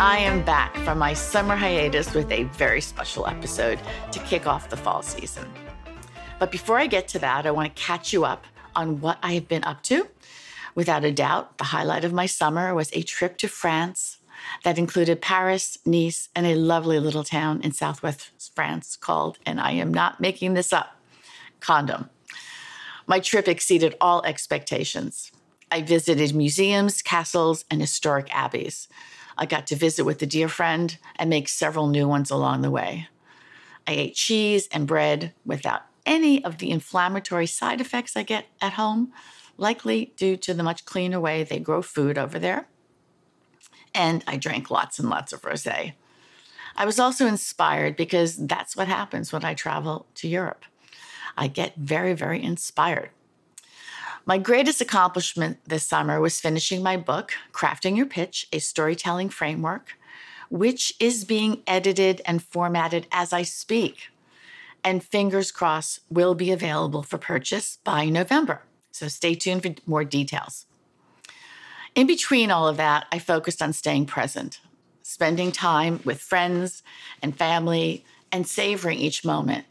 I am back from my summer hiatus with a very special episode to kick off the fall season. But before I get to that, I want to catch you up on what I have been up to. Without a doubt, the highlight of my summer was a trip to France that included Paris, Nice, and a lovely little town in southwest France called, and I am not making this up, Condom. My trip exceeded all expectations. I visited museums, castles, and historic abbeys. I got to visit with a dear friend and make several new ones along the way. I ate cheese and bread without any of the inflammatory side effects I get at home, likely due to the much cleaner way they grow food over there. And I drank lots and lots of rose. I was also inspired because that's what happens when I travel to Europe. I get very, very inspired. My greatest accomplishment this summer was finishing my book, Crafting Your Pitch, a storytelling framework, which is being edited and formatted as I speak. And fingers crossed, will be available for purchase by November. So stay tuned for more details. In between all of that, I focused on staying present, spending time with friends and family, and savoring each moment.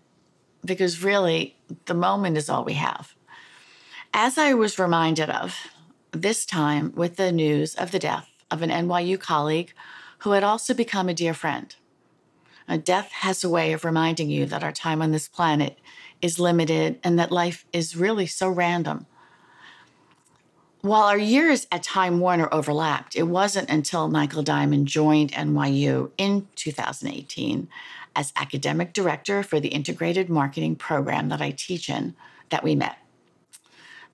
Because really, the moment is all we have. As I was reminded of, this time with the news of the death of an NYU colleague who had also become a dear friend. A death has a way of reminding you that our time on this planet is limited and that life is really so random. While our years at Time Warner overlapped, it wasn't until Michael Diamond joined NYU in 2018 as academic director for the integrated marketing program that I teach in that we met.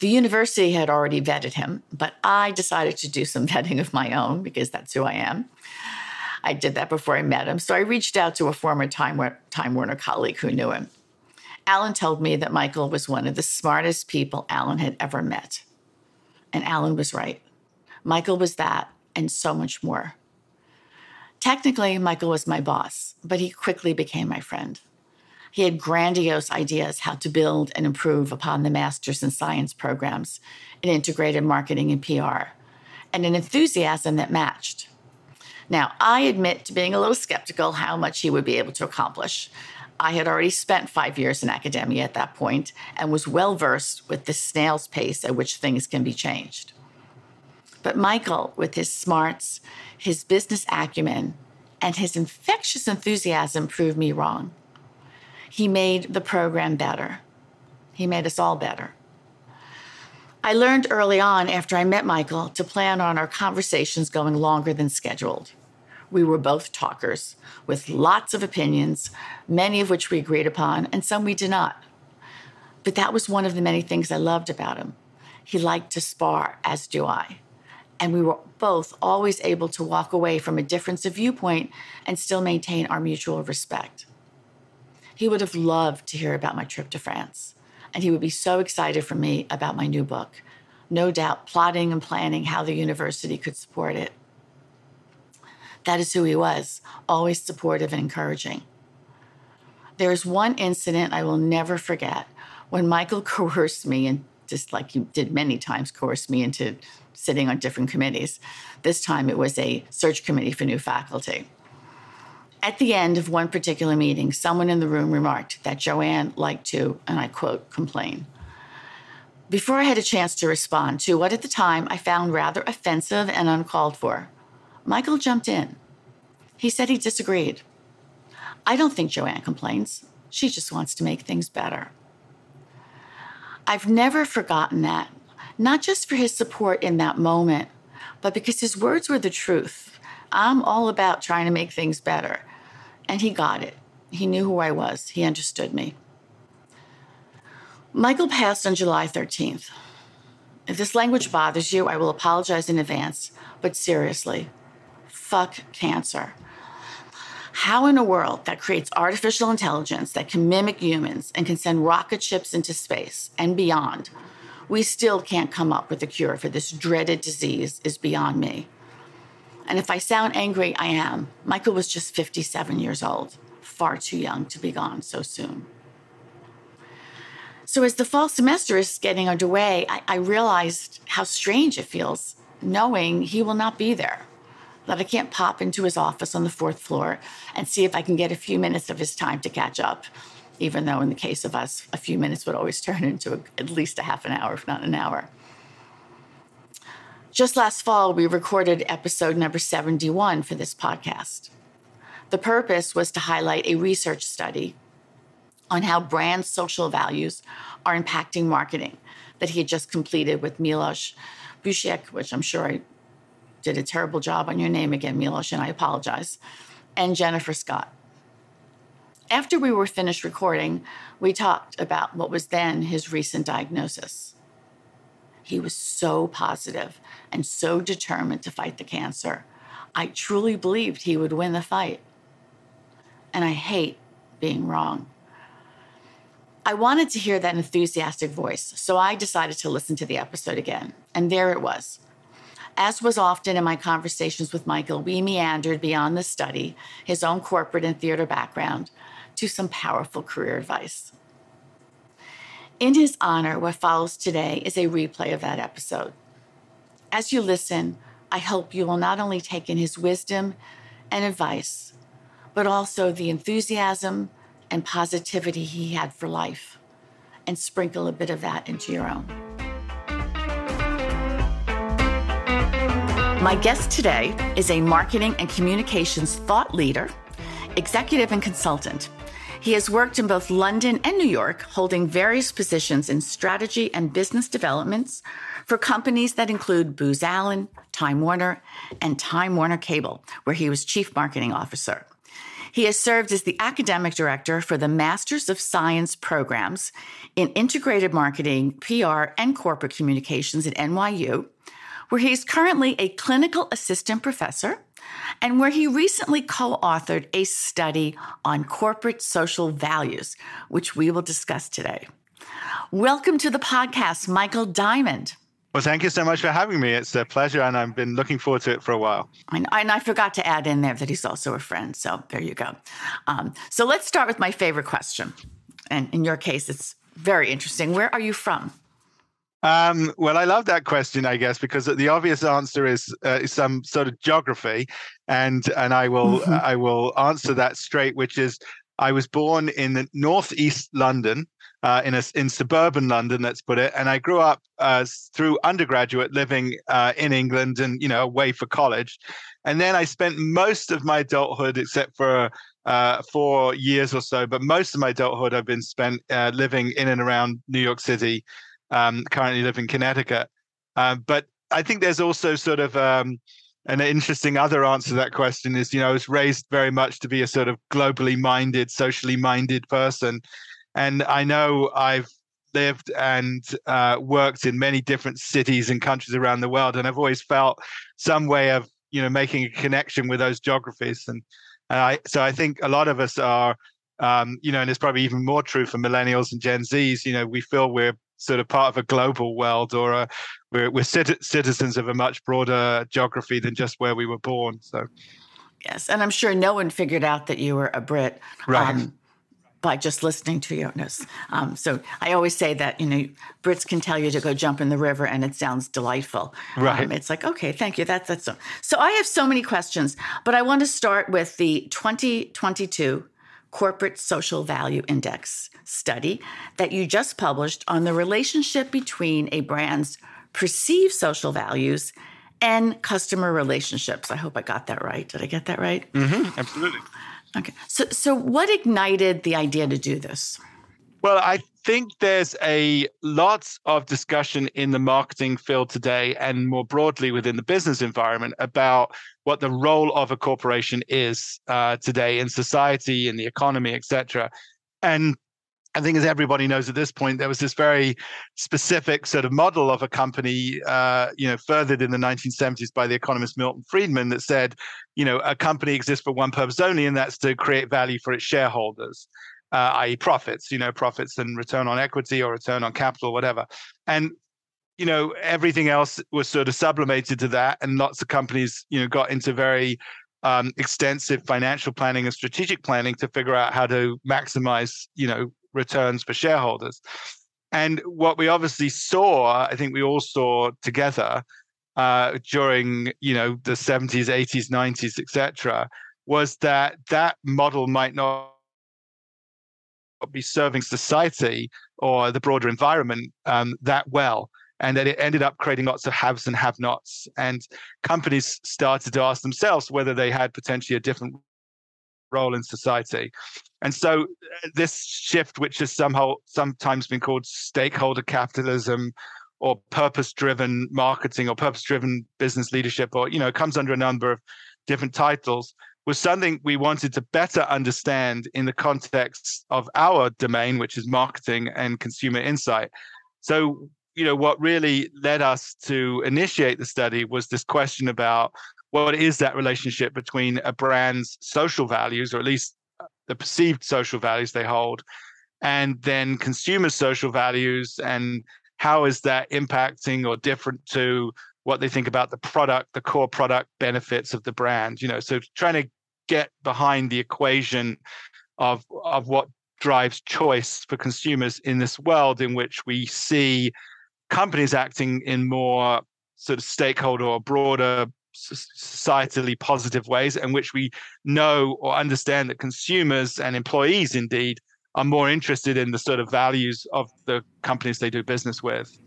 The university had already vetted him, but I decided to do some vetting of my own because that's who I am. I did that before I met him. So I reached out to a former Time, Time Warner colleague who knew him. Alan told me that Michael was one of the smartest people Alan had ever met. And Alan was right. Michael was that and so much more. Technically, Michael was my boss, but he quickly became my friend. He had grandiose ideas how to build and improve upon the Masters in Science programs in integrated marketing and PR, and an enthusiasm that matched. Now, I admit to being a little skeptical how much he would be able to accomplish. I had already spent five years in academia at that point and was well versed with the snail's pace at which things can be changed. But Michael, with his smarts, his business acumen, and his infectious enthusiasm, proved me wrong. He made the program better. He made us all better. I learned early on after I met Michael to plan on our conversations going longer than scheduled. We were both talkers with lots of opinions, many of which we agreed upon, and some we did not. But that was one of the many things I loved about him. He liked to spar, as do I. And we were both always able to walk away from a difference of viewpoint and still maintain our mutual respect. He would have loved to hear about my trip to France, and he would be so excited for me about my new book, no doubt plotting and planning how the university could support it. That is who he was, always supportive and encouraging. There is one incident I will never forget when Michael coerced me, and just like he did many times, coerced me into sitting on different committees. This time it was a search committee for new faculty. At the end of one particular meeting, someone in the room remarked that Joanne liked to, and I quote, complain. Before I had a chance to respond to what at the time I found rather offensive and uncalled for, Michael jumped in. He said he disagreed. I don't think Joanne complains. She just wants to make things better. I've never forgotten that, not just for his support in that moment, but because his words were the truth. I'm all about trying to make things better. And he got it. He knew who I was, he understood me. Michael passed on July 13th. If this language bothers you, I will apologize in advance, but seriously, fuck cancer. How in a world that creates artificial intelligence that can mimic humans and can send rocket ships into space and beyond, we still can't come up with a cure for this dreaded disease is beyond me. And if I sound angry, I am. Michael was just 57 years old, far too young to be gone so soon. So, as the fall semester is getting underway, I, I realized how strange it feels knowing he will not be there. That I can't pop into his office on the fourth floor and see if I can get a few minutes of his time to catch up, even though in the case of us, a few minutes would always turn into a, at least a half an hour, if not an hour. Just last fall, we recorded episode number 71 for this podcast. The purpose was to highlight a research study on how brand social values are impacting marketing that he had just completed with Milos Bushek, which I'm sure I did a terrible job on your name again, Milos, and I apologize, and Jennifer Scott. After we were finished recording, we talked about what was then his recent diagnosis. He was so positive and so determined to fight the cancer. I truly believed he would win the fight. And I hate being wrong. I wanted to hear that enthusiastic voice, so I decided to listen to the episode again. And there it was. As was often in my conversations with Michael, we meandered beyond the study, his own corporate and theater background, to some powerful career advice. In his honor, what follows today is a replay of that episode. As you listen, I hope you will not only take in his wisdom and advice, but also the enthusiasm and positivity he had for life, and sprinkle a bit of that into your own. My guest today is a marketing and communications thought leader, executive, and consultant. He has worked in both London and New York, holding various positions in strategy and business developments for companies that include Booz Allen, Time Warner, and Time Warner Cable, where he was chief marketing officer. He has served as the academic director for the Masters of Science programs in integrated marketing, PR, and corporate communications at NYU, where he is currently a clinical assistant professor and where he recently co authored a study on corporate social values, which we will discuss today. Welcome to the podcast, Michael Diamond. Well, thank you so much for having me. It's a pleasure, and I've been looking forward to it for a while. And, and I forgot to add in there that he's also a friend. So there you go. Um, so let's start with my favorite question. And in your case, it's very interesting. Where are you from? Um, well, I love that question, I guess, because the obvious answer is, uh, some sort of geography, and and I will mm-hmm. I will answer that straight, which is I was born in the northeast London, uh, in a in suburban London, let's put it, and I grew up uh, through undergraduate living uh, in England and you know away for college, and then I spent most of my adulthood, except for uh, four years or so, but most of my adulthood I've been spent uh, living in and around New York City um, currently live in Connecticut. Uh, but I think there's also sort of um, an interesting other answer to that question is, you know, I was raised very much to be a sort of globally minded, socially minded person. And I know I've lived and uh, worked in many different cities and countries around the world. And I've always felt some way of, you know, making a connection with those geographies. And, and I, so I think a lot of us are, um, you know, and it's probably even more true for millennials and Gen Zs, you know, we feel we're sort of part of a global world or a, we're, we're citizens of a much broader geography than just where we were born. So, yes. And I'm sure no one figured out that you were a Brit. Right. Um, by just listening to you. Um, so I always say that, you know, Brits can tell you to go jump in the river and it sounds delightful. Right. Um, it's like, okay, thank you. That's, that's so. So I have so many questions, but I want to start with the 2022 Corporate Social Value Index study that you just published on the relationship between a brand's perceived social values and customer relationships. I hope I got that right. Did I get that right? Mm-hmm, absolutely. Okay. So, so what ignited the idea to do this? Well, I think there's a lots of discussion in the marketing field today and more broadly within the business environment about what the role of a corporation is uh, today in society, in the economy, etc. And I think, as everybody knows at this point, there was this very specific sort of model of a company, uh, you know, furthered in the 1970s by the economist Milton Friedman that said, you know, a company exists for one purpose only, and that's to create value for its shareholders, uh, i.e., profits, you know, profits and return on equity or return on capital, whatever. And you know, everything else was sort of sublimated to that, and lots of companies, you know, got into very um, extensive financial planning and strategic planning to figure out how to maximize, you know, returns for shareholders. And what we obviously saw, I think we all saw together uh, during, you know, the 70s, 80s, 90s, etc., was that that model might not be serving society or the broader environment um, that well and that it ended up creating lots of haves and have nots. And companies started to ask themselves whether they had potentially a different role in society. And so uh, this shift, which has somehow sometimes been called stakeholder capitalism or purpose-driven marketing or purpose-driven business leadership, or you know, it comes under a number of different titles, was something we wanted to better understand in the context of our domain, which is marketing and consumer insight. So you know what really led us to initiate the study was this question about what is that relationship between a brand's social values or at least uh, the perceived social values they hold and then consumer social values and how is that impacting or different to what they think about the product the core product benefits of the brand you know so trying to get behind the equation of of what drives choice for consumers in this world in which we see companies acting in more sort of stakeholder or broader societally positive ways in which we know or understand that consumers and employees indeed are more interested in the sort of values of the companies they do business with.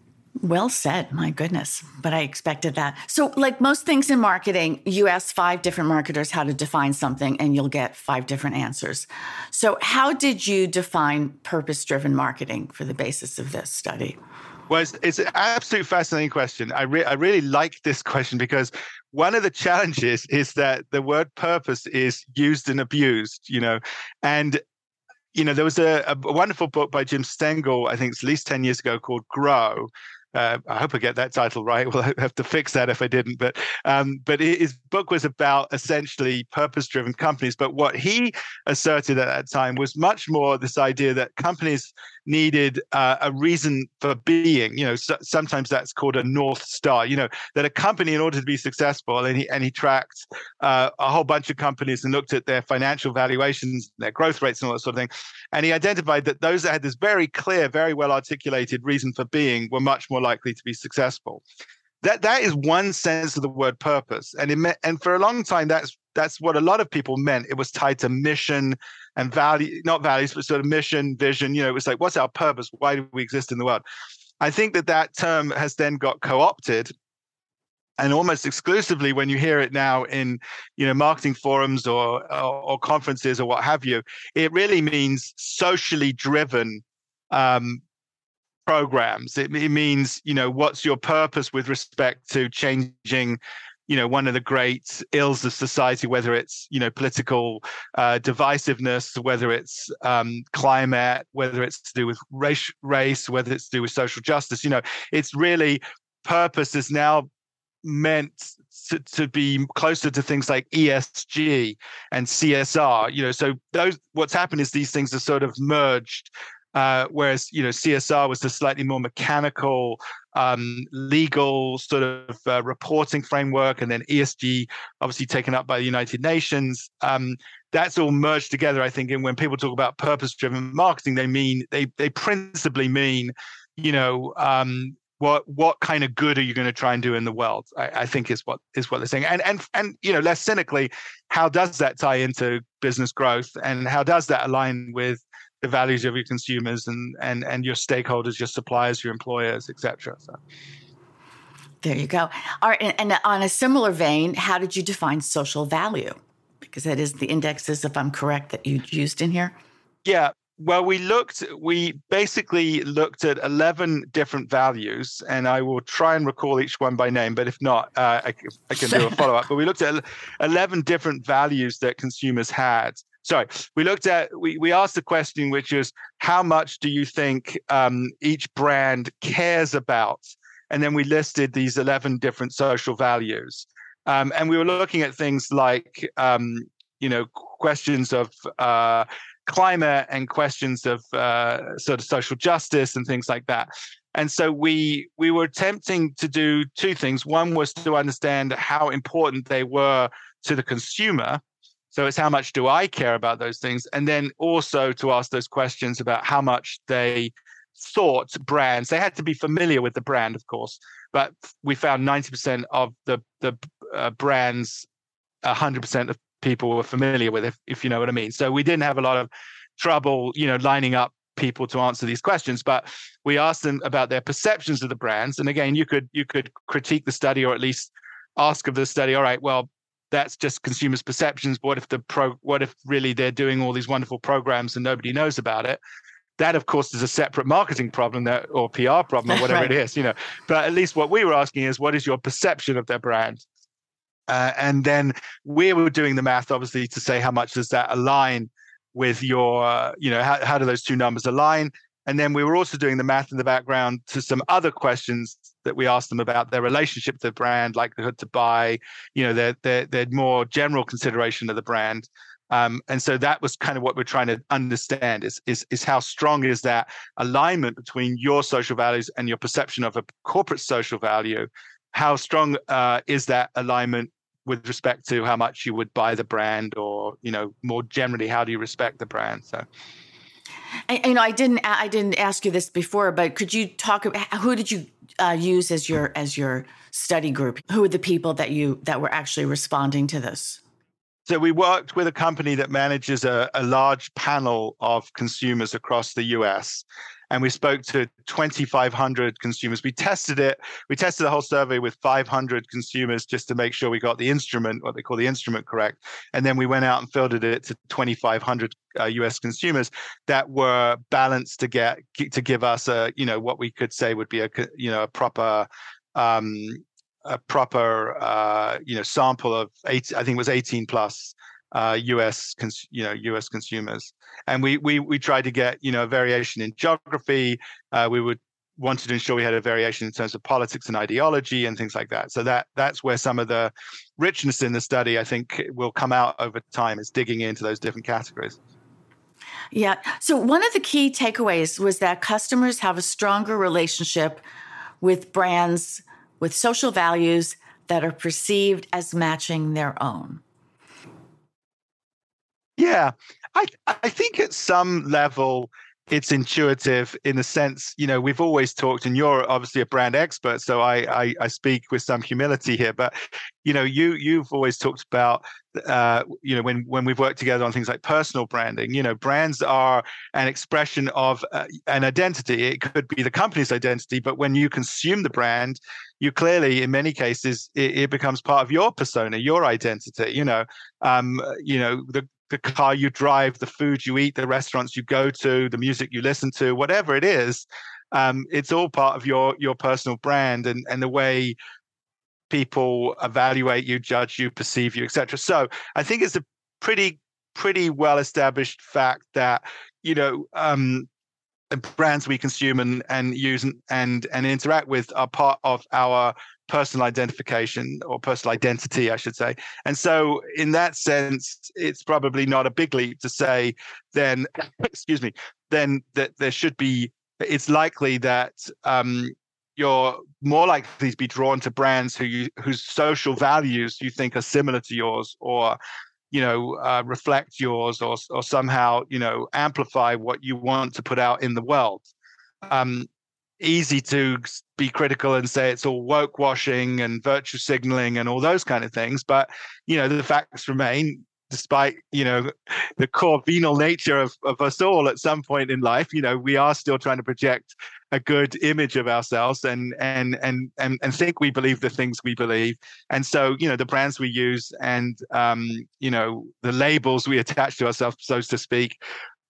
Well said. My goodness. But I expected that. So, like most things in marketing, you ask five different marketers how to define something and you'll get five different answers. So, how did you define purpose driven marketing for the basis of this study? Well, it's, it's an absolute fascinating question. I, re- I really like this question because one of the challenges is that the word purpose is used and abused, you know, and you know there was a, a wonderful book by Jim Stengel, I think it's at least ten years ago, called Grow, uh, I hope I get that title right. We'll have to fix that if I didn't. But um, but his book was about essentially purpose-driven companies. But what he asserted at that time was much more this idea that companies needed uh, a reason for being. You know, so, sometimes that's called a north star. You know, that a company, in order to be successful, and he and he tracked uh, a whole bunch of companies and looked at their financial valuations, their growth rates, and all that sort of thing. And he identified that those that had this very clear, very well articulated reason for being were much more likely to be successful. That that is one sense of the word purpose, and it and for a long time that's that's what a lot of people meant. It was tied to mission and value, not values, but sort of mission, vision. You know, it was like, what's our purpose? Why do we exist in the world? I think that that term has then got co-opted and almost exclusively when you hear it now in you know marketing forums or, or, or conferences or what have you it really means socially driven um, programs it, it, means you know what's your purpose with respect to changing you know one of the great ills of society whether it's you know political uh, divisiveness whether it's um, climate whether it's to do with race race whether it's to do with social justice you know it's really purpose is now meant to, to be closer to things like ESG and CSR. You know, so those what's happened is these things are sort of merged. Uh, whereas you know CSR was the slightly more mechanical, um, legal sort of uh, reporting framework, and then ESG obviously taken up by the United Nations. Um, that's all merged together, I think. And when people talk about purpose-driven marketing, they mean they they principally mean you know um, what what kind of good are you going to try and do in the world I, I, think is what is what they're saying and and and you know less cynically how does that tie into business growth and how does that align with the values of your consumers and and and your stakeholders your suppliers your employers etc so there you go all right and, and on a similar vein how did you define social value because that is the indexes if i'm correct that you used in here yeah well, we looked, we basically looked at 11 different values, and I will try and recall each one by name, but if not, uh, I, I, can do a follow up. but we looked at 11 different values that consumers had. Sorry, we looked at we we asked the question, which is how much do you think um, each brand cares about, and then we listed these eleven different social values, um, and we were looking at things like um, you know questions of uh, climate and questions of uh, sort of social justice and things like that. And so we we were attempting to do two things. One was to understand how important they were to the consumer. So it's how much do I care about those things, and then also to ask those questions about how much they thought brands. They had to be familiar with the brand, of course, but we found ninety percent of the the uh, brands, hundred percent of people were familiar with, if, if you know what I mean. So we didn't have a lot of trouble, you know, lining up people to answer these questions but we asked them about their perceptions of the brands and again you could you could critique the study or at least ask of the study all right well that's just consumers perceptions what if the pro what if really they're doing all these wonderful programs and nobody knows about it that of course is a separate marketing problem that or pr problem or whatever right. it is you know but at least what we were asking is what is your perception of their brand uh, and then we were doing the math, obviously, to say how much does that align with your, you know, how, how do those two numbers align? And then we were also doing the math in the background to some other questions that we asked them about their relationship to the brand, likelihood to buy, you know, their their, their more general consideration of the brand. Um, and so that was kind of what we're trying to understand is, is is how strong is that alignment between your social values and your perception of a corporate social value how strong uh, is that alignment with respect to how much you would buy the brand or you know more generally how do you respect the brand so I, you know i didn't i didn't ask you this before but could you talk about who did you uh, use as your as your study group? Who were the people that you that were actually responding to this? So we worked with a company that manages a, a large panel of consumers across the us and we spoke to 2500 consumers. We tested it. We tested the whole survey with 500 consumers just to make sure we got the instrument what they call the instrument correct. And then we went out and filtered it to 2500 uh, us consumers that were balanced to get to give us a you know what we could say would be a you know a proper um, a proper uh, you know sample of eight i think it was 18 plus uh, U.S. Cons- you know U.S. consumers, and we we we tried to get you know a variation in geography. Uh, we would wanted to ensure we had a variation in terms of politics and ideology and things like that. So that that's where some of the richness in the study I think will come out over time is digging into those different categories. Yeah. So one of the key takeaways was that customers have a stronger relationship with brands with social values that are perceived as matching their own. Yeah, I I think at some level it's intuitive in the sense, you know, we've always talked, and you're obviously a brand expert, so I I, I speak with some humility here. But you know, you you've always talked about, uh, you know, when when we've worked together on things like personal branding, you know, brands are an expression of uh, an identity. It could be the company's identity, but when you consume the brand, you clearly, in many cases, it, it becomes part of your persona, your identity. You know, um, you know, the the car you drive, the food you eat, the restaurants you go to, the music you listen to, whatever it is, um, it's all part of your your personal brand and and the way people evaluate you, judge you, perceive you, etc. So I think it's a pretty pretty well established fact that you know um, brands we consume and and use and and, and interact with are part of our personal identification or personal identity, I should say. And so, in that sense, it's probably not a big leap to say then, excuse me, then that there should be. It's likely that um, you're more likely to be drawn to brands who you, whose social values you think are similar to yours, or you know uh, reflect yours, or or somehow you know amplify what you want to put out in the world. Um, easy to be critical and say it's all woke washing and virtue signaling and all those kind of things but you know the facts remain despite you know the core venal nature of, of us all at some point in life you know we are still trying to project a good image of ourselves and and and and, and think we believe the things we believe. And so you know the brands we use and um you know the labels we attach to ourselves so to speak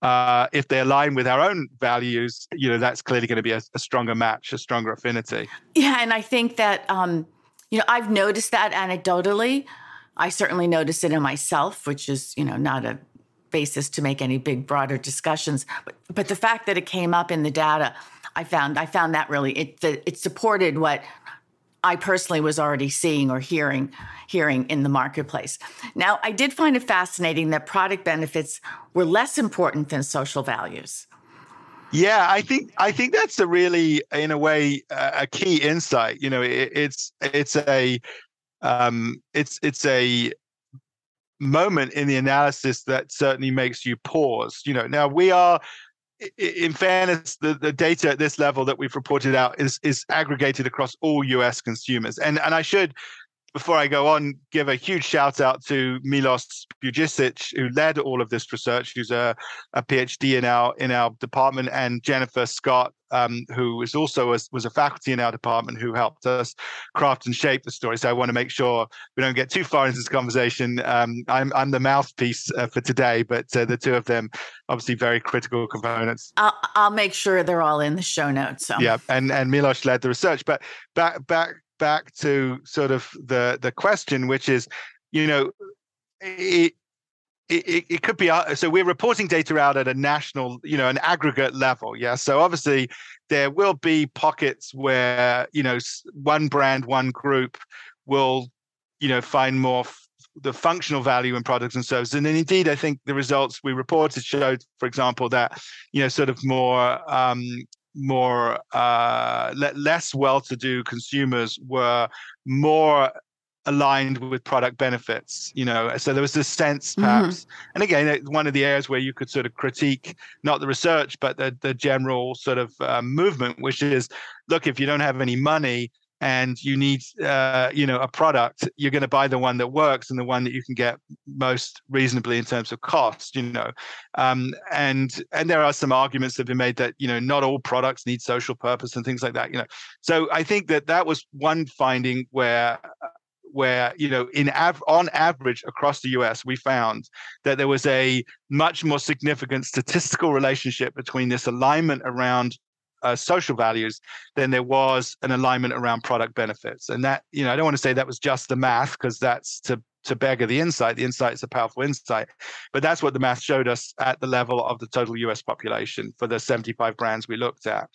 uh, if they align with our own values, you know, that's clearly going to be a, a, stronger match, a stronger affinity. Yeah, and I think that um, you know I've noticed that anecdotally. I certainly noticed it in myself, which is you know not a basis to make any big broader discussions. But, but the fact that it came up in the data, I found I found that really it it supported what I personally was already seeing or hearing hearing in the marketplace. Now, I did find it fascinating that product benefits were less important than social values. Yeah, I think I think that's a really, in a way, a key insight. You know, it, it's it's a um, it's it's a moment in the analysis that certainly makes you pause. You know, now we are in fairness, the, the data at this level that we've reported out is is aggregated across all US consumers. And and I should before I go on, give a huge shout out to Milos Bujisic, who led all of this research, who's a, a PhD in our in our department, and Jennifer Scott, um, who is also a, was a faculty in our department, who helped us craft and shape the story. So I want to make sure we don't get too far into this conversation. Um, I'm I'm the mouthpiece uh, for today, but uh, the two of them, obviously, very critical components. I'll, I'll make sure they're all in the show notes. So. Yeah, and and Milos led the research, but back back back to sort of the the question, which is, you know, it, it, it could be uh, so we're reporting data out at a national you know an aggregate level yeah? So obviously there will be pockets where you know one brand one group will you know find more f- the functional value in products and services. And indeed i think the results we reported showed for example that you know sort of more um, more uh, le- less well-to-do consumers were more aligned with product benefits you know so there was this sense mm-hmm. perhaps mm-hmm. and again one of the areas where you could sort of critique not the research but the, the general sort of uh, movement which is look if you don't have any money and you need uh, you know a product you're going to buy the one that works and the one that you can get most reasonably in terms of cost you know. Um, and and there are some arguments that have been made that you know not all products need social purpose and things like that you know. So i think that that was one finding where where you know in av- on average across the US we found that there was a much more significant statistical relationship between this alignment around uh, social values than there was an alignment around product benefits. And that, you know, I don't want to say that was just the math because that's to to beggar the insight. The insight is a powerful insight, but that's what the math showed us at the level of the total U.S. population for the 75 brands we looked at.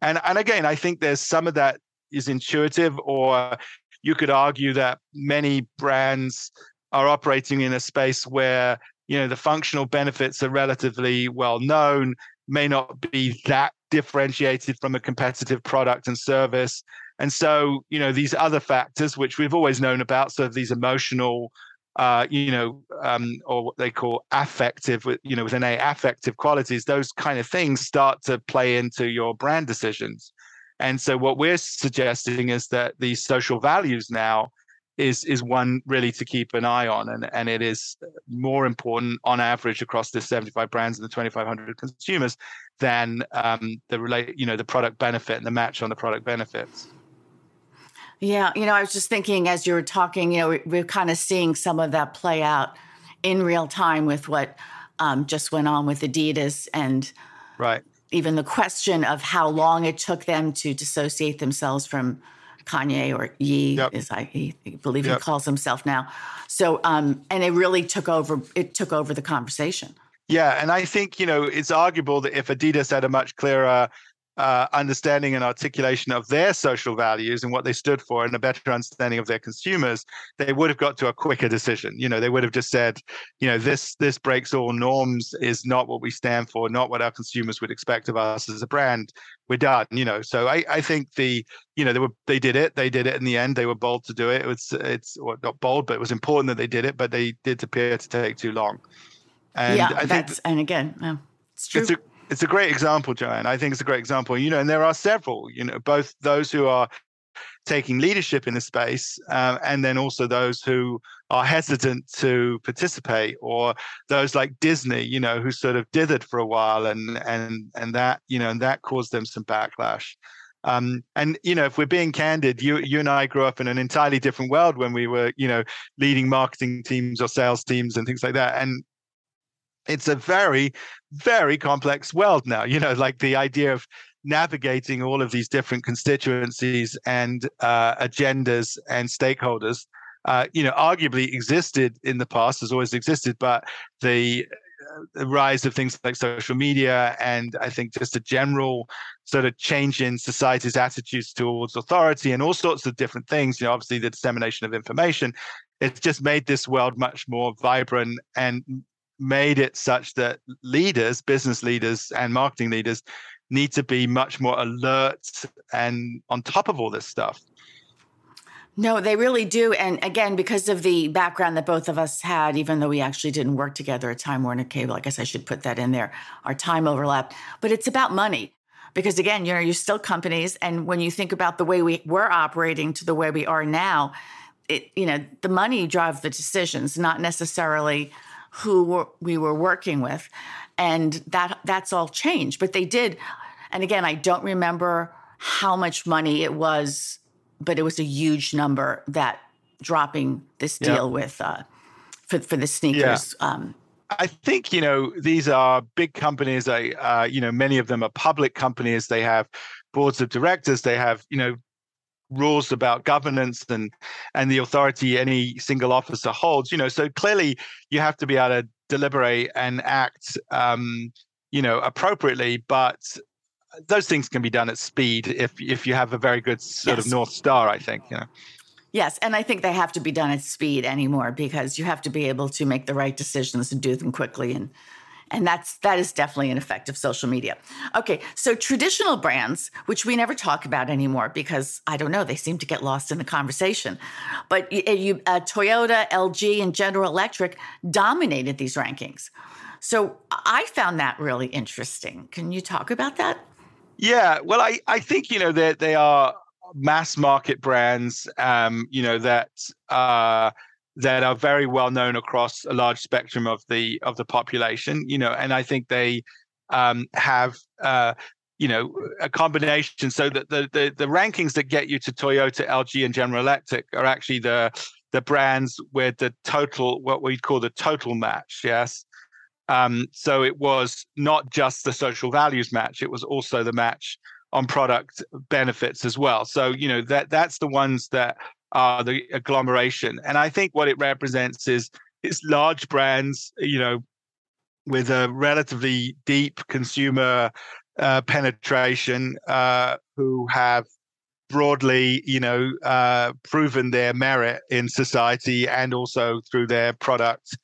And and again, I think there's some of that is intuitive, or you could argue that many brands are operating in a space where you know the functional benefits are relatively well known may not be that differentiated from a competitive product and service. And so, you know, these other factors, which we've always known about, so these emotional, uh, you know, um, or what they call affective, you know, with an A, affective qualities, those kind of things start to play into your brand decisions. And so, what we're suggesting is that these social values now is is one really to keep an eye on and and it is more important on average across the 75 brands and the 2500 consumers than um, the relate you know the product benefit and the match on the product benefits. Yeah you know i was just thinking as you were talking you know we're kind of seeing some of that play out in real time with what um, just went on with adidas and right. even the question of how long it took them to dissociate themselves from Kanye or Ye, yep. as I he, believe yep. he calls himself now. So, um, and it really took over. It took over the conversation. Yeah, and I think you know it's arguable that if Adidas had a much clearer uh, understanding and articulation of their social values and what they stood for and a better understanding of their consumers they would have got to a quicker decision. You know they would have just said you know this this breaks all norms is not what we stand for not what our consumers would expect of us as a brand. We're done you know. So i i think the you know they were they did it they did it in the end they were bold to do it. It was it's well, not bold but it was important that they did it but they did appear to take too long. And yeah I that's and again yeah, it's true. it's a, it's a great example, Joanne. I think it's a great example. You know, and there are several. You know, both those who are taking leadership in the space, uh, and then also those who are hesitant to participate, or those like Disney, you know, who sort of dithered for a while, and and and that you know, and that caused them some backlash. Um, and you know, if we're being candid, you you and I grew up in an entirely different world when we were, you know, leading marketing teams or sales teams and things like that. And it's a very very complex world now you know like the idea of navigating all of these different constituencies and uh, agendas and stakeholders uh, you know arguably existed in the past has always existed but the the rise of things like social media and I think just a general sort of change in society's attitudes towards authority and all sorts of different things. You know, obviously the dissemination of information, it's just made this world much more vibrant and made it such that leaders, business leaders, and marketing leaders need to be much more alert and on top of all this stuff. No, they really do. And again, because of the background that both of us had, even though we actually didn't work together at Time Warner Cable, I guess I should put that in there. Our time overlapped, but it's about money. Because again, you know, you're still companies. And when you think about the way we were operating to the way we are now, it, you know, the money drives the decisions, not necessarily who we were working with. And that that's all changed. But they did. And again, I don't remember how much money it was but it was a huge number that dropping this deal yeah. with uh, for for the sneakers. Yeah. Um, I think you know these are big companies. I uh, you know many of them are public companies. They have boards of directors. They have you know rules about governance and and the authority any single officer holds. You know, so clearly you have to be able to deliberate and act. Um, you know appropriately but those things can be done at speed if if you have a very good sort yes. of north star. I think you know. Yes, and I think they have to be done at speed anymore because you have to be able to make the right decisions and do them quickly and and that's that is definitely an effect of social media. Okay, so traditional brands, which we never talk about anymore because I don't know, they seem to get lost in the conversation. But you, you uh, Toyota, LG, and General Electric dominated these rankings. So I found that really interesting. Can you talk about that? Yeah, well, I, I think you know that they, they are mass market brands, um, you know that uh, that are very well known across a large spectrum of the of the population, you know, and I think they um, have uh, you know a combination so that the, the the rankings that get you to Toyota, LG, and General Electric are actually the the brands with the total what we call the total match. Yes, um, so it was not just the social values match; it was also the match on product benefits as well. So you know that that's the ones that are the agglomeration, and I think what it represents is it's large brands, you know, with a relatively deep consumer uh, penetration, uh, who have broadly, you know, uh, proven their merit in society and also through their product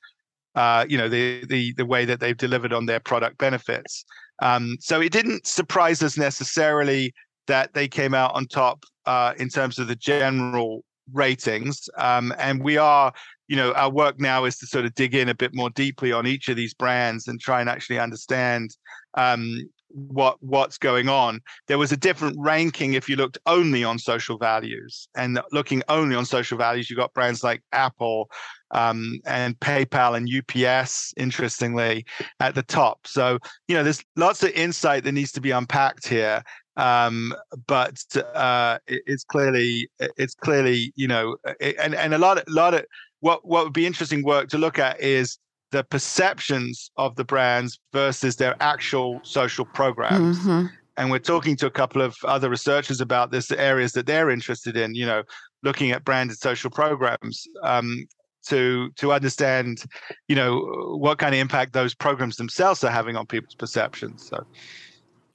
uh, you know the the the way that they've delivered on their product benefits. Um, so it didn't surprise us necessarily that they came out on top uh, in terms of the general ratings. Um, and we are, you know, our work now is to sort of dig in a bit more deeply on each of these brands and try and actually understand um, what what's going on. There was a different ranking if you looked only on social values, and looking only on social values, you got brands like Apple, um, and PayPal and UPS, interestingly, at the top. So, you know, there's lots of insight that needs to be unpacked here. Um, but uh, it, it's clearly, it's clearly, you know, it, and and a lot, of, lot of what what would be interesting work to look at is the perceptions of the brands versus their actual social programs. Mm-hmm. And we're talking to a couple of other researchers about this the areas that they're interested in. You know, looking at branded social programs. Um, to to understand, you know, what kind of impact those programs themselves are having on people's perceptions. So,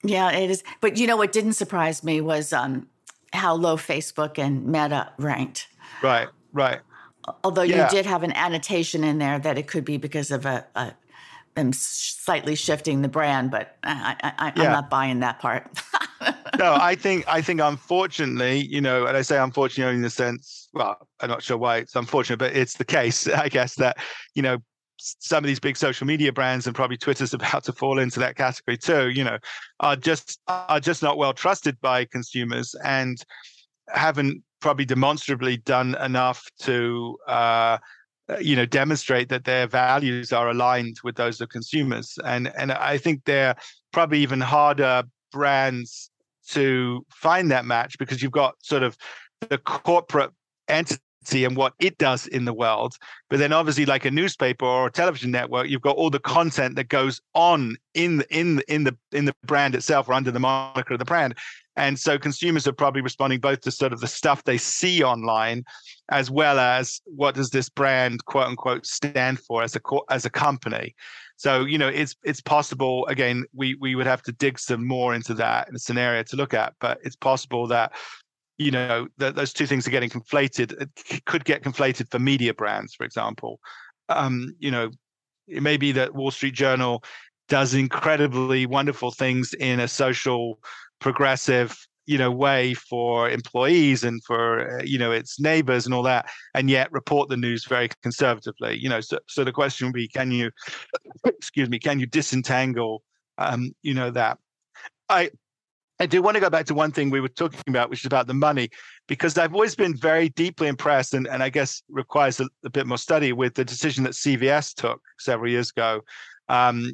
yeah, it is. But you know, what didn't surprise me was um, how low Facebook and Meta ranked. Right, right. Although yeah. you did have an annotation in there that it could be because of a, a them slightly shifting the brand, but I, I, am not buying that part. no, I think I think unfortunately, you know, and I say unfortunately in the sense, well, I'm not sure why it's unfortunate, but it's the case, I guess, that you know some of these big social media brands and probably Twitter's about to fall into that category too. You know, are just are just not well trusted by consumers and haven't probably demonstrably done enough to uh, you know demonstrate that their values are aligned with those of consumers and and i think they're probably even harder brands to find that match because you've got sort of the corporate entity and what it does in the world but then obviously like a newspaper or a television network you've got all the content that goes on in the in the in the in the brand itself or under the moniker of the brand And so consumers are probably responding both to sort of the stuff they see online, as well as what does this brand quote unquote stand for as a as a company. So you know, it's it's possible. Again, we we would have to dig some more into that in a scenario to look at, but it's possible that you know that those two things are getting conflated. It could get conflated for media brands, for example. Um, you know, it may be that Wall Street Journal does incredibly wonderful things in a social progressive you know way for employees and for uh, you know its neighbors and all that and yet report the news very conservatively you know so, so the question would be can you excuse me can you disentangle um you know that i I do want to go back to one thing we were talking about, which is about the money, because I've always been very deeply impressed, and, and I guess requires a, a bit more study with the decision that CVS took several years ago um,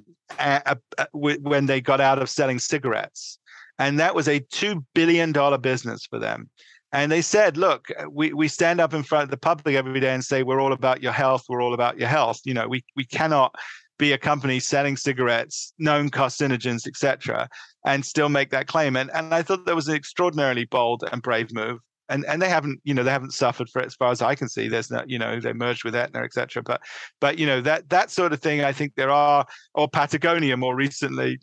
when they got out of selling cigarettes. And that was a $2 billion business for them. And they said, look, we, we stand up in front of the public every day and say, we're all about your health. We're all about your health. You know, we, we cannot be a company selling cigarettes, known carcinogens, etc., and still make that claim. And and I thought that was an extraordinarily bold and brave move. And and they haven't, you know, they haven't suffered for it as far as I can see. There's not, you know, they merged with Aetna, etc. But but you know that that sort of thing. I think there are, or Patagonia more recently,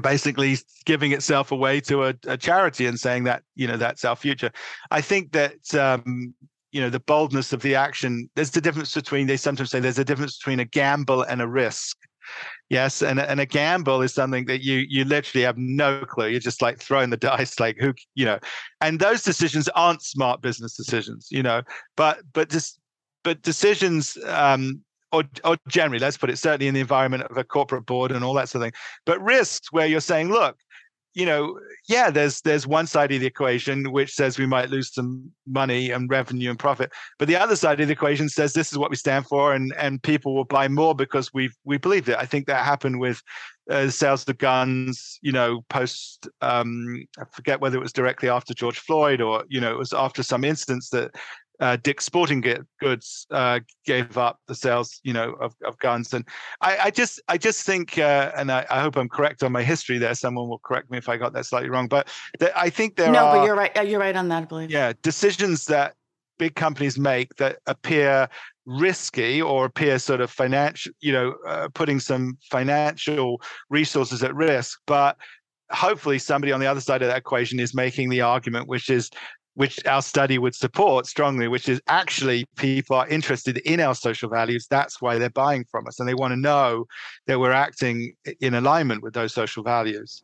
basically giving itself away to a, a, charity and saying that you know that's our future i think that um, you know the boldness of the action there's the difference between they sometimes say there's a difference between a gamble and a risk. Yes and, and a gamble is something that you you literally have no clue. You're just like throwing the dice like who you know and those decisions aren't smart business decisions you know but but just but decisions um or, or generally let's put it certainly in the environment of a corporate board and all that sort of thing but risks where you're saying look you know, yeah, there's there's one side of the equation which says we might lose some money and revenue and profit, but the other side of the equation says this is what we stand for, and and people will buy more because we we believed it. I think that happened with uh, sales of guns, you know, post um, I forget whether it was directly after George Floyd or you know it was after some instance that uh, Dick's Sporting Goods uh, gave up the sales, you know, of, of guns. And I, I just, I just think, uh, and I, I, hope I'm correct on my history there. Someone will correct me if I got that slightly wrong. But th- I think there no, are. No, but you're right. Uh, you're right on that. I believe. Yeah, decisions that big companies make that appear risky or appear sort of financial, you know, uh, putting some financial resources at risk, but hopefully somebody on the other side of that equation is making the argument which is which our study would support strongly, which is actually people are interested in our social values. That's why they're buying from us. And they want to know that we're acting in alignment with those social values.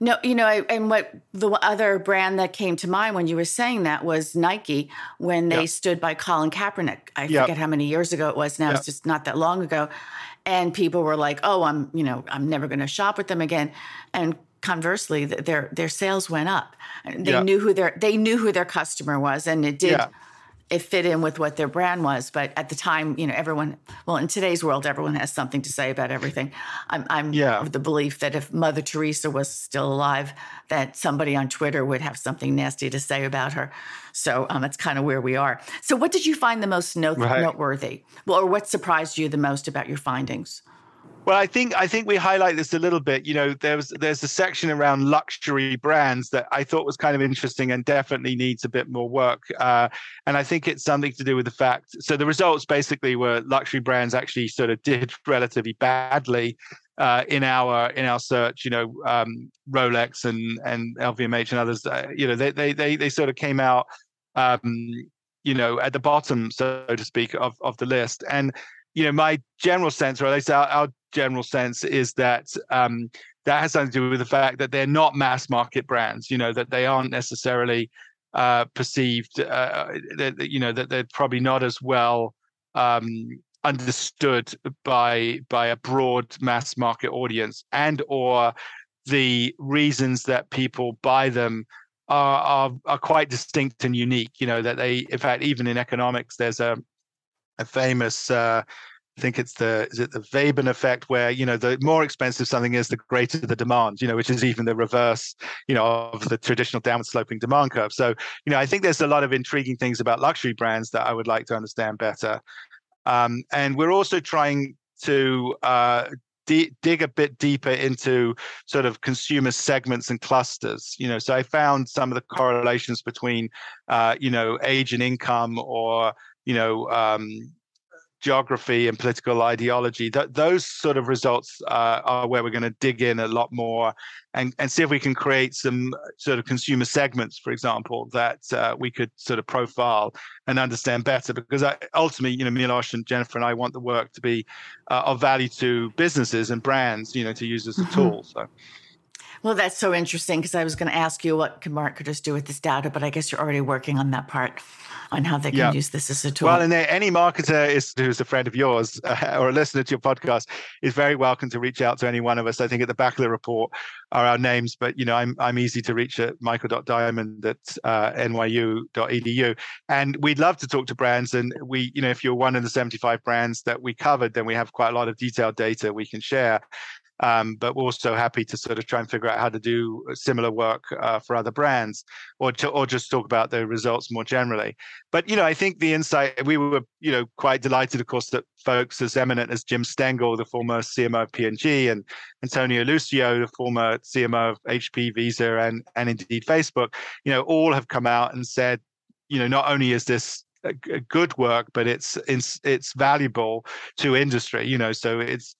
No, you know, and what the other brand that came to mind when you were saying that was Nike when they yep. stood by Colin Kaepernick. I yep. forget how many years ago it was now. Yep. It's just not that long ago. And people were like, oh, I'm, you know, I'm never going to shop with them again. And conversely their their sales went up they yeah. knew who their they knew who their customer was and it did yeah. it fit in with what their brand was but at the time you know everyone well in today's world everyone has something to say about everything i'm i'm yeah. of the belief that if mother teresa was still alive that somebody on twitter would have something nasty to say about her so um, that's kind of where we are so what did you find the most note- right. noteworthy well or what surprised you the most about your findings well, I think I think we highlight this a little bit. You know, there's there's a section around luxury brands that I thought was kind of interesting and definitely needs a bit more work. Uh, and I think it's something to do with the fact. So the results basically were luxury brands actually sort of did relatively badly uh, in our in our search. You know, um, Rolex and and LVMH and others. Uh, you know, they they they they sort of came out. Um, you know, at the bottom, so to speak, of of the list. And you know, my general sense, or at least our, our general sense, is that um, that has something to do with the fact that they're not mass market brands. You know, that they aren't necessarily uh, perceived. Uh, that, you know, that they're probably not as well um, understood by by a broad mass market audience, and or the reasons that people buy them are, are quite distinct and unique. You know that they, in fact, even in economics, there's a a famous uh, I think it's the is it the Veblen effect where you know the more expensive something is, the greater the demand. You know, which is even the reverse, you know, of the traditional downward sloping demand curve. So, you know, I think there's a lot of intriguing things about luxury brands that I would like to understand better. Um, and we're also trying to uh, d- dig a bit deeper into sort of consumer segments and clusters. You know, so I found some of the correlations between, uh, you know, age and income, or you know, um, geography and political ideology. That those sort of results uh, are where we're going to dig in a lot more and, and see if we can create some sort of consumer segments, for example, that uh, we could sort of profile and understand better. Because I, ultimately, you know, Milos and Jennifer and I want the work to be uh, of value to businesses and brands, you know, to use as a mm-hmm. tool. So. Well, that's so interesting because I was going to ask you what can marketers do with this data, but I guess you're already working on that part on how they can yeah. use this as a tool. Well, and any marketer is who's a friend of yours uh, or a listener to your podcast is very welcome to reach out to any one of us. I think at the back of the report are our names, but you know I'm I'm easy to reach at michael.diamond at uh, nyu.edu, and we'd love to talk to brands. And we, you know, if you're one of the 75 brands that we covered, then we have quite a lot of detailed data we can share. Um, but we're also happy to sort of try and figure out how to do similar work uh, for other brands, or to, or just talk about the results more generally. But you know, I think the insight we were you know quite delighted, of course, that folks as eminent as Jim Stengel, the former CMO of P&G, and Antonio Lucio, the former CMO of HP, Visa, and and indeed Facebook, you know, all have come out and said, you know, not only is this good work, but it's it's it's valuable to industry. You know, so it's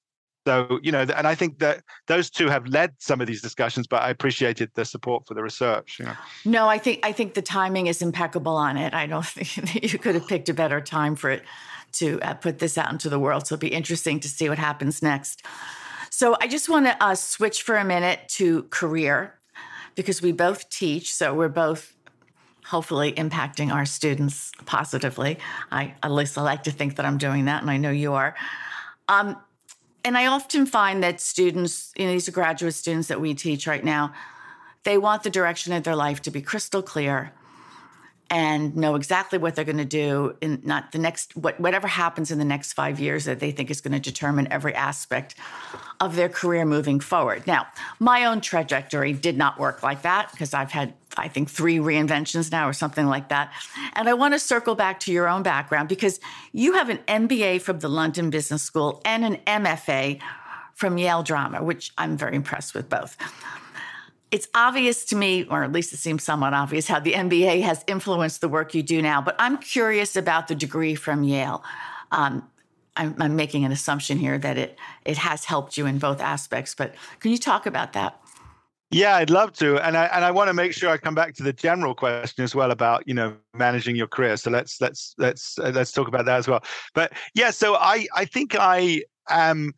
so, you know, and I think that those two have led some of these discussions, but I appreciated the support for the research. No, I think I think the timing is impeccable on it. I don't think you could have picked a better time for it to uh, put this out into the world. So it'll be interesting to see what happens next. So I just want to uh, switch for a minute to career because we both teach. So we're both hopefully impacting our students positively. I at least I like to think that I'm doing that, and I know you are. Um, and I often find that students, you know, these are graduate students that we teach right now, they want the direction of their life to be crystal clear and know exactly what they're going to do in not the next what, whatever happens in the next five years that they think is going to determine every aspect of their career moving forward. Now my own trajectory did not work like that because i've had i think three reinventions now or something like that. And i want to circle back to your own background because you have an mba from the london business school and an mfa from yale drama which i'm very impressed with both it's obvious to me, or at least it seems somewhat obvious, how the MBA has influenced the work you do now. But I'm curious about the degree from Yale. Um, I'm, I'm, making an assumption here that it it has helped you in both aspects. But can you talk about that? Yeah, I'd love to, and I and I want to make sure I come back to the general question as well about you know managing your career. So let's let's let's uh, let's talk about that as well. But yeah, so I I think I am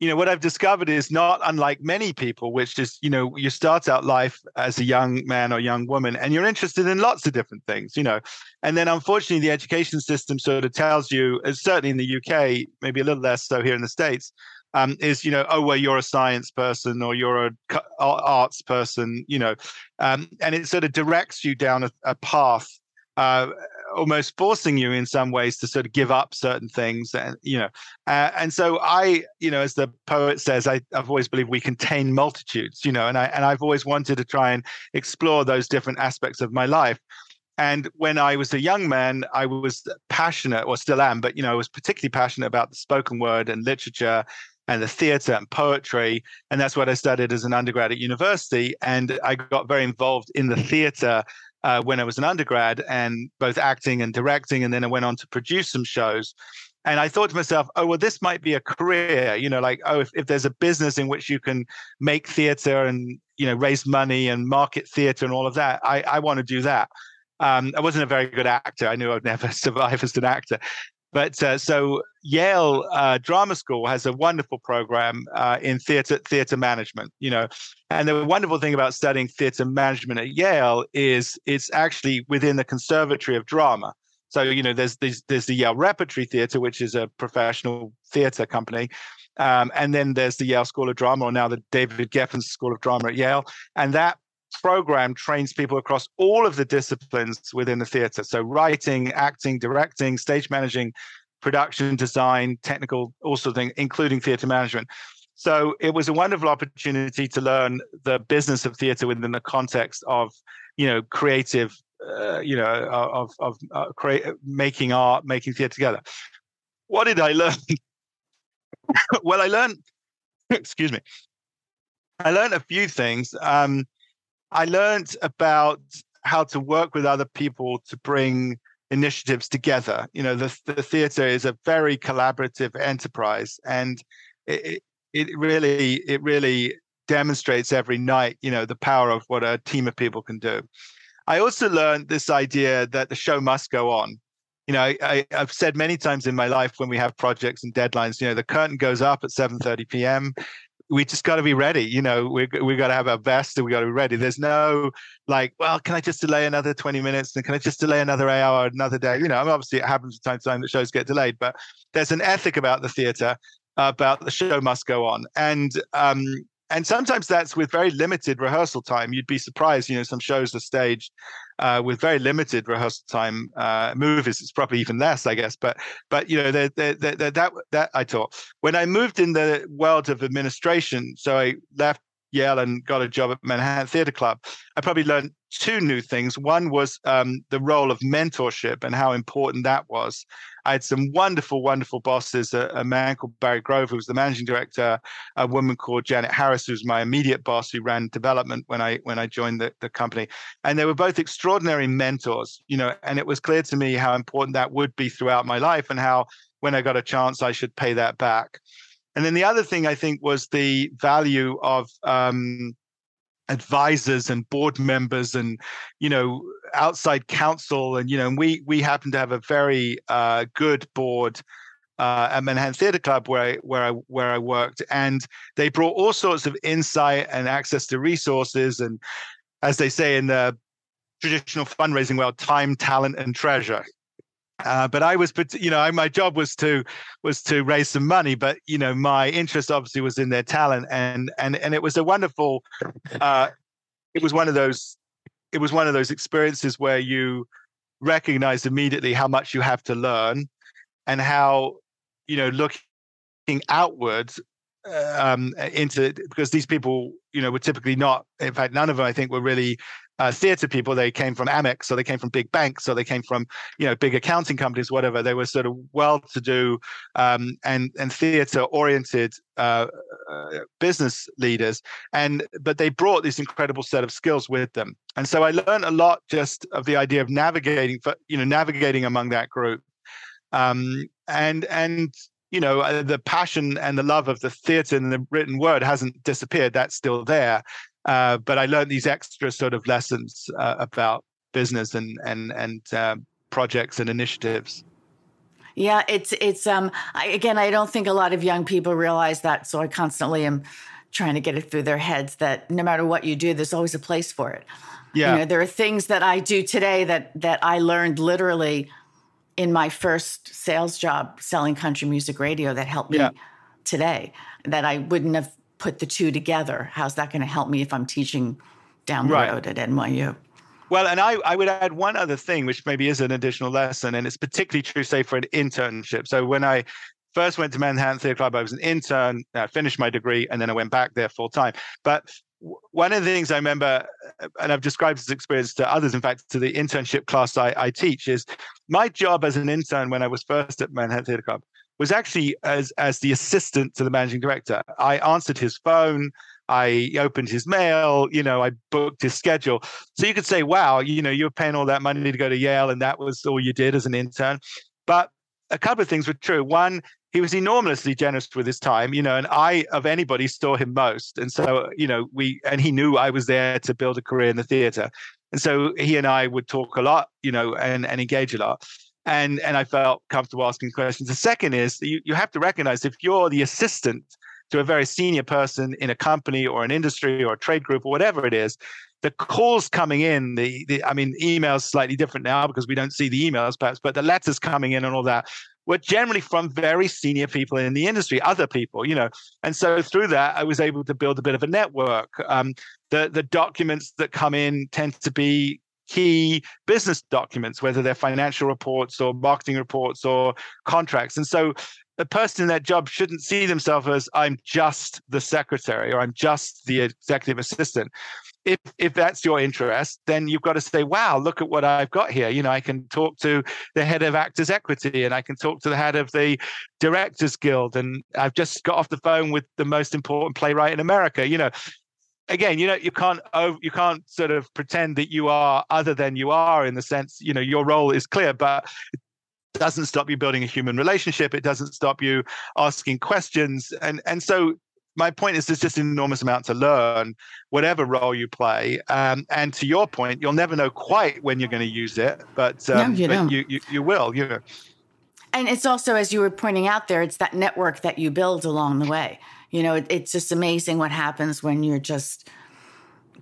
you know what i've discovered is not unlike many people which is you know you start out life as a young man or young woman and you're interested in lots of different things you know and then unfortunately the education system sort of tells you certainly in the uk maybe a little less so here in the states um, is you know oh well you're a science person or you're a arts person you know um, and it sort of directs you down a, a path uh, almost forcing you in some ways to sort of give up certain things and you know uh, and so i you know as the poet says I, have always believed we contain multitudes you know and i and i've always wanted to try and explore those different aspects of my life. And when i was a young man i was passionate or still am but you know i was particularly passionate about the spoken word and literature and the theater and poetry. And that's what i studied as an undergrad at university. And i got very involved in the theater uh, when I was an undergrad and both acting and directing. And then I went on to produce some shows. And I thought to myself, oh, well, this might be a career, you know, like, oh, if, if there's a business in which you can make theater and, you know, raise money and market theater and all of that, I, I want to do that. Um, I wasn't a very good actor. I knew I'd never survive as an actor. But uh, so Yale uh, Drama School has a wonderful program uh, in theater theater management. You know, and the wonderful thing about studying theater management at Yale is it's actually within the Conservatory of Drama. So you know, there's there's, there's the Yale Repertory Theater, which is a professional theater company, um, and then there's the Yale School of Drama, or now the David Geffen School of Drama at Yale, and that program trains people across all of the disciplines within the theater. So writing, acting, directing, stage managing, production design, technical, of things, including theater management. So it was a wonderful opportunity to learn the business of theater within the context of, you know, creative, uh, you know, of of uh, create, making art, making theater together. What did I learn? well, I learned excuse me. I learned a few things. Um, I learned about how to work with other people to bring initiatives together. You know, the, the theater is a very collaborative enterprise, and it, it really it really demonstrates every night, you know, the power of what a team of people can do. I also learned this idea that the show must go on. You know, I, I've said many times in my life when we have projects and deadlines, you know, the curtain goes up at 7:30 p.m we just got to be ready. You know, we we got to have our best and we got to be ready. There's no like, well, can I just delay another 20 minutes and can I just delay another hour, another day? You know, obviously it happens from time to time that shows get delayed, but there's an ethic about the theater about the show must go on. And um, and sometimes that's with very limited rehearsal time. You'd be surprised, you know, some shows are staged uh, with very limited rehearsal time. Uh, movies, it's probably even less, I guess. But but you know, they're, they're, they're, that that I taught when I moved in the world of administration. So I left Yale and got a job at Manhattan Theatre Club. I probably learned two new things. One was um, the role of mentorship and how important that was. I had some wonderful, wonderful bosses. A, a, man called Barry Grove, who was the managing director, a woman called Janet Harris, who was my immediate boss, who ran development when I when I joined the, the company. And they were both extraordinary mentors, you know, and it was clear to me how important that would be throughout my life and how when I got a chance I should pay that back. And then the other thing I think was the value of um, advisors and board members and you know outside counsel. And you know we we happen to have a very uh, good board uh, at Manhattan Theatre Club where I where I where I worked. And they brought all sorts of insight and access to resources and as they say in the traditional fundraising world time talent and treasure uh, but I was, you know, my job was to was to raise some money, but you know, my interest obviously was in their talent, and and and it was a wonderful. Uh, it was one of those. It was one of those experiences where you recognize immediately how much you have to learn, and how you know looking outwards um, into because these people, you know, were typically not. In fact, none of them, I think, were really uh, theatre people. They came from Amex, or they came from big banks, or they came from you know big accounting companies, whatever. They were sort of well-to-do um, and and theatre-oriented uh, uh, business leaders, and but they brought this incredible set of skills with them. And so I learned a lot just of the idea of navigating, for, you know, navigating among that group, um, and and you know uh, the passion and the love of the theatre and the written word hasn't disappeared. That's still there. Uh, but I learned these extra sort of lessons uh, about business and and and uh, projects and initiatives. Yeah, it's it's um I, again I don't think a lot of young people realize that, so I constantly am trying to get it through their heads that no matter what you do, there's always a place for it. Yeah, you know, there are things that I do today that that I learned literally in my first sales job selling country music radio that helped me yeah. today that I wouldn't have put the two together? How's that going to help me if I'm teaching down the right. road at NYU? Well, and I, I would add one other thing, which maybe is an additional lesson, and it's particularly true, say, for an internship. So when I first went to Manhattan Theatre Club, I was an intern, I finished my degree, and then I went back there full time. But one of the things I remember, uh, and I've described this experience to others, in fact, to the internship class I, I teach, is my job as an intern when I was first at Manhattan Theatre Club was actually as as the assistant to the managing director. I answered his phone. I opened his mail, you know, I booked his schedule. So you could say, wow, you know, you're paying all that money to go to Yale and that was all you did as an intern. But a couple of things were true. One, he was enormously generous with his time, you know, and I, of anybody, saw him most. And so, you know, we, and he knew I was there to build a career in the theater. And so he and I would talk a lot, you know, and, and engage a lot and and I felt comfortable asking questions. The second is you, you have to recognize if you're the assistant to a very senior person in a company or an industry or a trade group or whatever it is, the calls coming in, the, the I mean, emails slightly different now because we don't see the emails perhaps, but the letters coming in and all that were generally from very senior people in the industry, other people, you know. And so through that, I was able to build a bit of a network. Um, the the documents that come in tend to be key business documents, whether they're financial reports or marketing reports or contracts. And so a person in that job shouldn't see themselves as I'm just the secretary or I'm just the executive assistant. if if that's your interest, then you've got to say, "Wow, look at what I've got here." You know, I can talk to the head of Actors Equity, and I can talk to the head of the Directors Guild, and I've just got off the phone with the most important playwright in America. You know, again, you know, you can't you can't sort of pretend that you are other than you are in the sense, you know, your role is clear, but it doesn't stop you building a human relationship. It doesn't stop you asking questions, and and so my point is there's just an enormous amount to learn whatever role you play um, and to your point you'll never know quite when you're going to use it but, um, no, you, but you, you, you will you know. and it's also as you were pointing out there it's that network that you build along the way you know it, it's just amazing what happens when you're just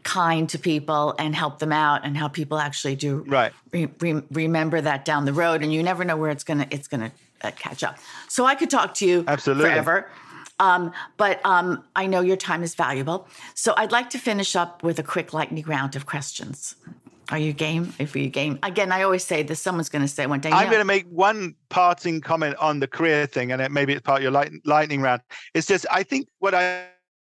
kind to people and help them out and how people actually do right re- re- remember that down the road and you never know where it's gonna it's gonna uh, catch up so i could talk to you Absolutely. forever um, but um, I know your time is valuable. So I'd like to finish up with a quick lightning round of questions. Are you game? If you game, again, I always say that Someone's going to say one day. I'm going to make one parting comment on the career thing, and it, maybe it's part of your light, lightning round. It's just I think what I,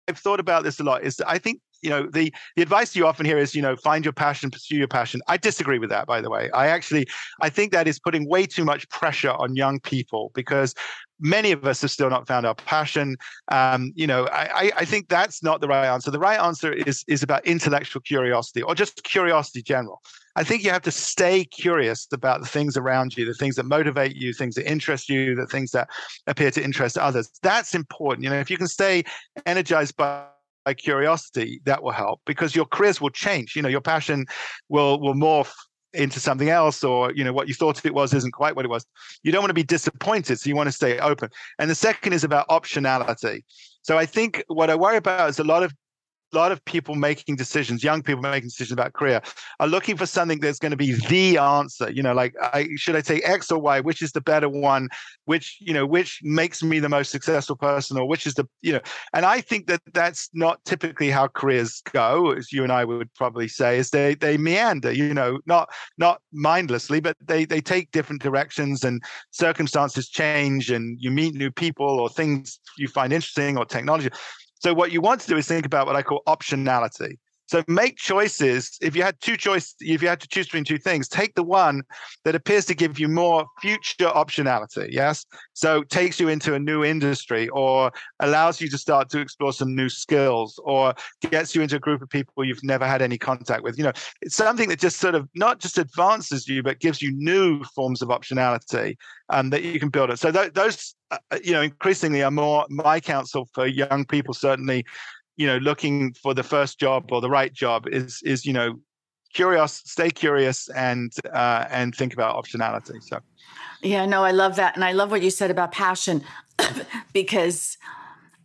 I've thought about this a lot is I think you know the the advice you often hear is you know find your passion pursue your passion i disagree with that by the way i actually i think that is putting way too much pressure on young people because many of us have still not found our passion. Um, you know, I, I think that's not the right answer. The right answer is is about intellectual curiosity or just curiosity general. I think you have to stay curious about the things around you, the things that motivate you, things that interest you, the things that appear to interest others. That's important. You know, if you can stay energized by by curiosity that will help because your careers will change you know your passion will will morph into something else or you know what you thought it was isn't quite what it was. You don't want to be disappointed so you want to stay open. And the second is about optionality. So i think what i worry about is a lot of lot of people making decisions, young people making decisions about career, are looking for something that's going to be the answer. You know, like I, should I take X or Y? Which is the better one? Which you know, which makes me the most successful person, or which is the you know? And I think that that's not typically how careers go, as you and I would probably say. Is they they meander. You know, not not mindlessly, but they they take different directions, and circumstances change, and you meet new people or things you find interesting or technology. So what you want to do is think about what I call optionality. So make choices. If you had two choices, if you had to choose between two things, take the one that appears to give you more future optionality. Yes. So takes you into a new industry or allows you to start to explore some new skills or gets you into a group of people you've never had any contact with. You know, it's something that just sort of not just advances you, but gives you new forms of optionality um, that you can build it. So th- those, uh, you know, increasingly are more my counsel for young people, certainly you know looking for the first job or the right job is is you know curious stay curious and uh, and think about optionality so. Yeah no i love that and i love what you said about passion because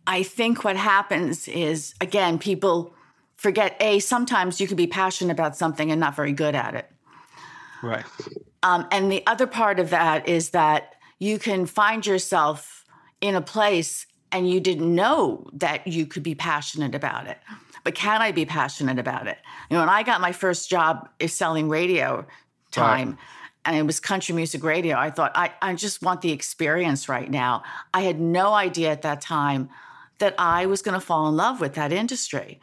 i think what happens is again people forget a sometimes you can be passionate about something and not very good at it. Right. Um, and the other part of that is that you can find yourself in a place and you didn't know that you could be passionate about it. But can I be passionate about it? You know, when I got my first job is selling radio time, right. and it was country music radio, I thought, I, I just want the experience right now. I had no idea at that time that I was going to fall in love with that industry.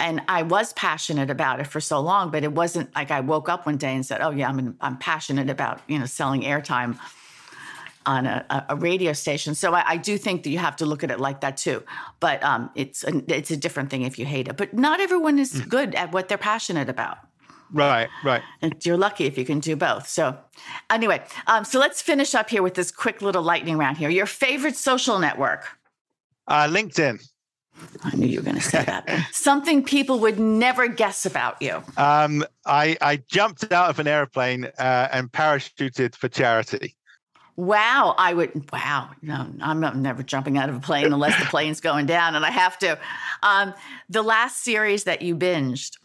And I was passionate about it for so long, but it wasn't like I woke up one day and said, "Oh yeah, I'm I'm passionate about you know selling airtime." On a, a, radio station. So I, I, do think that you have to look at it like that too. But um, it's a, it's a different thing if you hate it. But not everyone is mm. good at what they're passionate about. Right, right. And you're lucky if you can do both. So, anyway, um, so let's finish up here with this quick little lightning round here. Your favorite social network? Uh, LinkedIn. I knew you were going to say that. Something people would never guess about you. Um, I, I jumped out of an airplane uh, and parachuted for charity. Wow, I would. Wow, no, I'm not, never jumping out of a plane unless the plane's going down, and I have to. Um, the last series that you binged,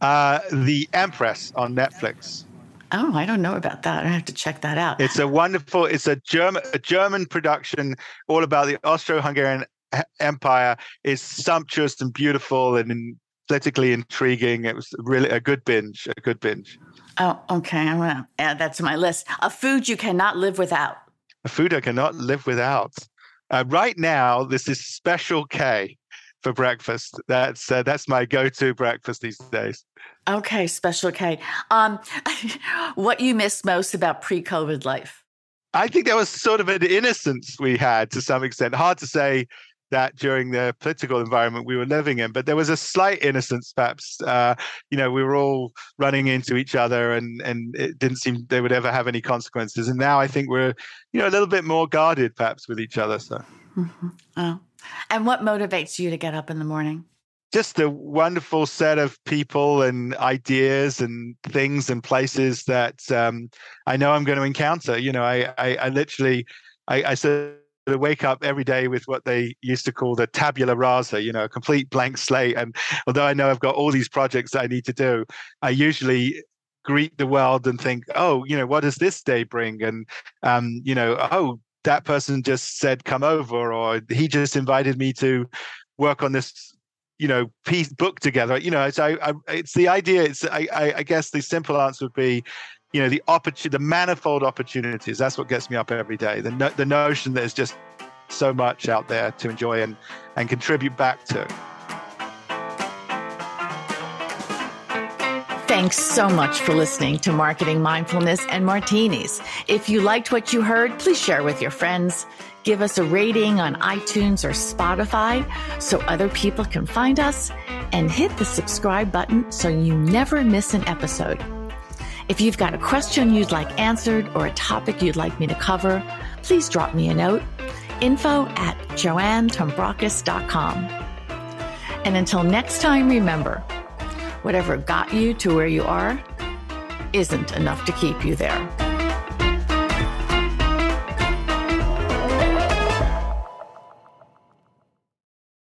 uh, The Empress on Netflix. Oh, I don't know about that. I have to check that out. It's a wonderful. It's a German a German production, all about the Austro-Hungarian Empire. It's sumptuous and beautiful and politically intriguing. It was really a good binge. A good binge. Oh, okay. I'm going to add that to my list. A food you cannot live without. A food I cannot live without. Uh, right now, this is Special K. for breakfast. That's uh, that's my go-to breakfast these days. Okay, special K. Um, what you miss most about pre-COVID life? I think there was sort of an innocence we had to some extent. Hard to say that during the political environment we were living in. But there was a slight innocence, perhaps. Uh, you know, we were all running into each other, and and it didn't seem they would ever have any consequences. And now I think we're, you know, a little bit more guarded, perhaps, with each other. So. Mm-hmm. Oh, and what motivates you to get up in the morning? just a wonderful set of people and ideas and things and places that um, I know I'm going to encounter. You know, I I, I literally I, I said to wake up every day with what they used to call the tabula rasa, you know, a complete blank slate. And although I know I've got all these projects that I need to do, I usually greet the world and think, oh, you know, what does this day bring? And, um, you know, oh, that person just said come over, or he just invited me to work on this you know piece book together you know it's I, I, it's the idea it's I, I guess the simple answer would be you know the opportunity the manifold opportunities that's what gets me up every day the, no, the notion there's just so much out there to enjoy and and contribute back to Thanks so much for listening to Marketing Mindfulness and Martinis. If you liked what you heard, please share with your friends. Give us a rating on iTunes or Spotify so other people can find us, and hit the subscribe button so you never miss an episode. If you've got a question you'd like answered or a topic you'd like me to cover, please drop me a note. Info at joannetombrakos.com. And until next time, remember, whatever got you to where you are isn't enough to keep you there.